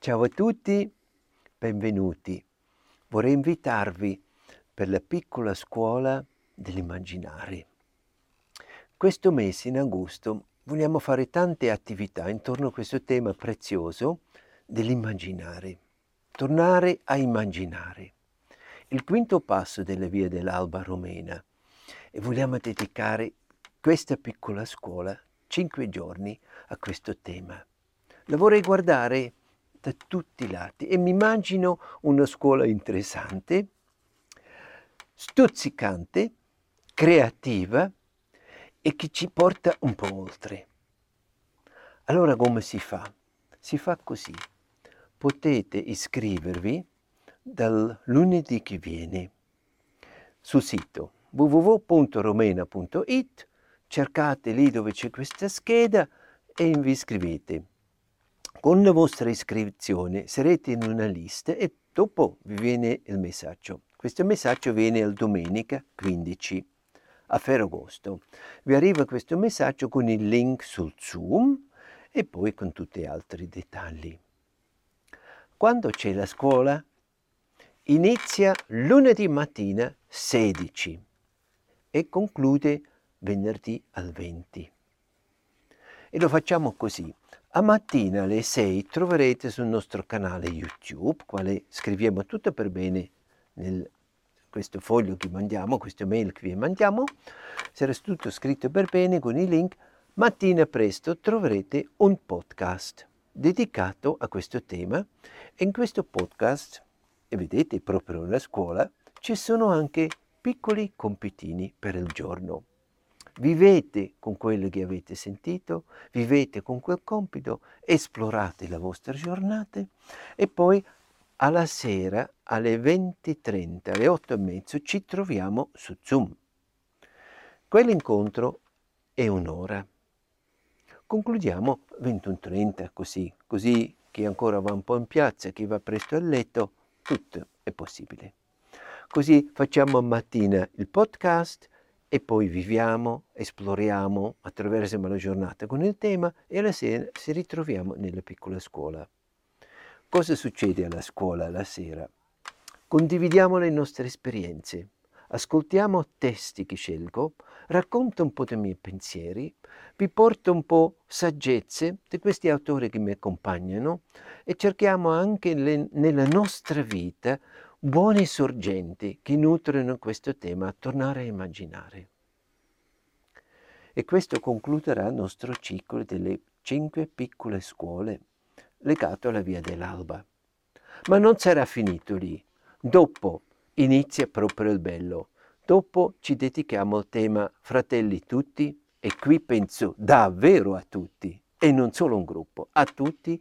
Ciao a tutti, benvenuti. Vorrei invitarvi per la piccola scuola dell'immaginare. Questo mese in agosto vogliamo fare tante attività intorno a questo tema prezioso dell'immaginare. Tornare a immaginare. Il quinto passo della via dell'alba romena e vogliamo dedicare questa piccola scuola cinque giorni a questo tema. La vorrei guardare da tutti i lati e mi immagino una scuola interessante, stuzzicante, creativa e che ci porta un po' oltre. Allora come si fa? Si fa così. Potete iscrivervi dal lunedì che viene sul sito www.romena.it, cercate lì dove c'è questa scheda e vi iscrivete. Con la vostra iscrizione sarete in una lista e dopo vi viene il messaggio. Questo messaggio viene il domenica 15 a Ferragosto. Vi arriva questo messaggio con il link sul Zoom e poi con tutti gli altri dettagli. Quando c'è la scuola? Inizia lunedì mattina 16 e conclude venerdì al 20. E lo facciamo così. A mattina alle 6 troverete sul nostro canale YouTube, quale scriviamo tutto per bene nel questo foglio che mandiamo, questo mail che vi mandiamo, sarà tutto scritto per bene con i link. Mattina presto troverete un podcast dedicato a questo tema e in questo podcast, e vedete proprio nella scuola, ci sono anche piccoli compitini per il giorno. Vivete con quello che avete sentito, vivete con quel compito, esplorate la vostra giornata e poi alla sera alle 20.30, alle 8.30 ci troviamo su Zoom. Quell'incontro è un'ora. Concludiamo 21.30 così, così chi ancora va un po' in piazza, chi va presto a letto, tutto è possibile. Così facciamo a mattina il podcast, e poi viviamo, esploriamo, attraversiamo la giornata con il tema e alla sera ci ritroviamo nella piccola scuola. Cosa succede alla scuola la sera? Condividiamo le nostre esperienze, ascoltiamo testi che scelgo, racconto un po' dei miei pensieri, vi porto un po' saggezze di questi autori che mi accompagnano e cerchiamo anche le, nella nostra vita buone sorgenti che nutrono questo tema tornare a immaginare. E questo concluderà il nostro ciclo delle cinque piccole scuole legato alla via dell'alba. Ma non sarà finito lì. Dopo inizia proprio il bello. Dopo ci dedichiamo al tema fratelli tutti e qui penso davvero a tutti e non solo un gruppo, a tutti.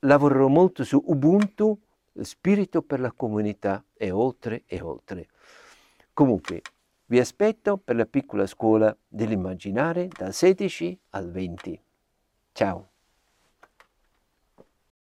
Lavorerò molto su Ubuntu, spirito per la comunità e oltre e oltre. Comunque, vi aspetto per la piccola scuola dell'immaginare dal 16 al 20. Ciao!